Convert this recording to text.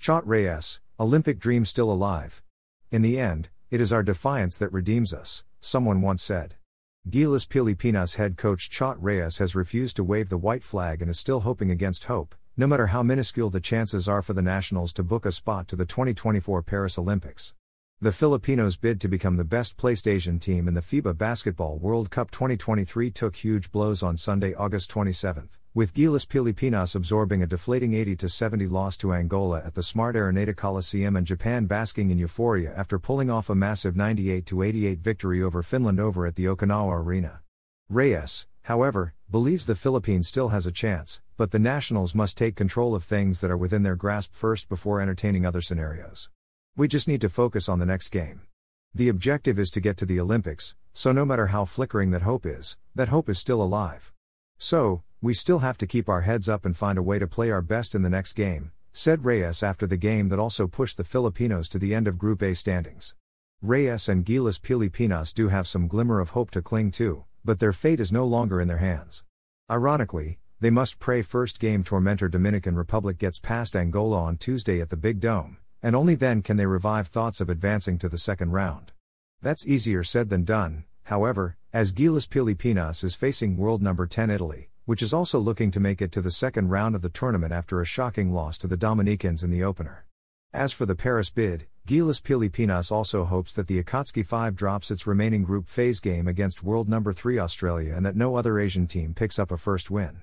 Chot Reyes, Olympic dream still alive. In the end, it is our defiance that redeems us, someone once said. Gilas Pilipinas head coach Chot Reyes has refused to wave the white flag and is still hoping against hope, no matter how minuscule the chances are for the Nationals to book a spot to the 2024 Paris Olympics. The Filipinos' bid to become the best placed Asian team in the FIBA Basketball World Cup 2023 took huge blows on Sunday, August 27, with Gilas Pilipinas absorbing a deflating 80 70 loss to Angola at the Smart Araneta Coliseum and Japan basking in euphoria after pulling off a massive 98 88 victory over Finland over at the Okinawa Arena. Reyes, however, believes the Philippines still has a chance, but the nationals must take control of things that are within their grasp first before entertaining other scenarios. We just need to focus on the next game. The objective is to get to the Olympics, so no matter how flickering that hope is, that hope is still alive. So, we still have to keep our heads up and find a way to play our best in the next game, said Reyes after the game that also pushed the Filipinos to the end of Group A standings. Reyes and Gilas Pilipinas do have some glimmer of hope to cling to, but their fate is no longer in their hands. Ironically, they must pray first game tormentor Dominican Republic gets past Angola on Tuesday at the Big Dome, and only then can they revive thoughts of advancing to the second round. That's easier said than done, however, as Gilas Pilipinas is facing world number 10 Italy, which is also looking to make it to the second round of the tournament after a shocking loss to the Dominicans in the opener. As for the Paris bid, Gilas Pilipinas also hopes that the Akatsuki 5 drops its remaining group phase game against world number 3 Australia and that no other Asian team picks up a first win.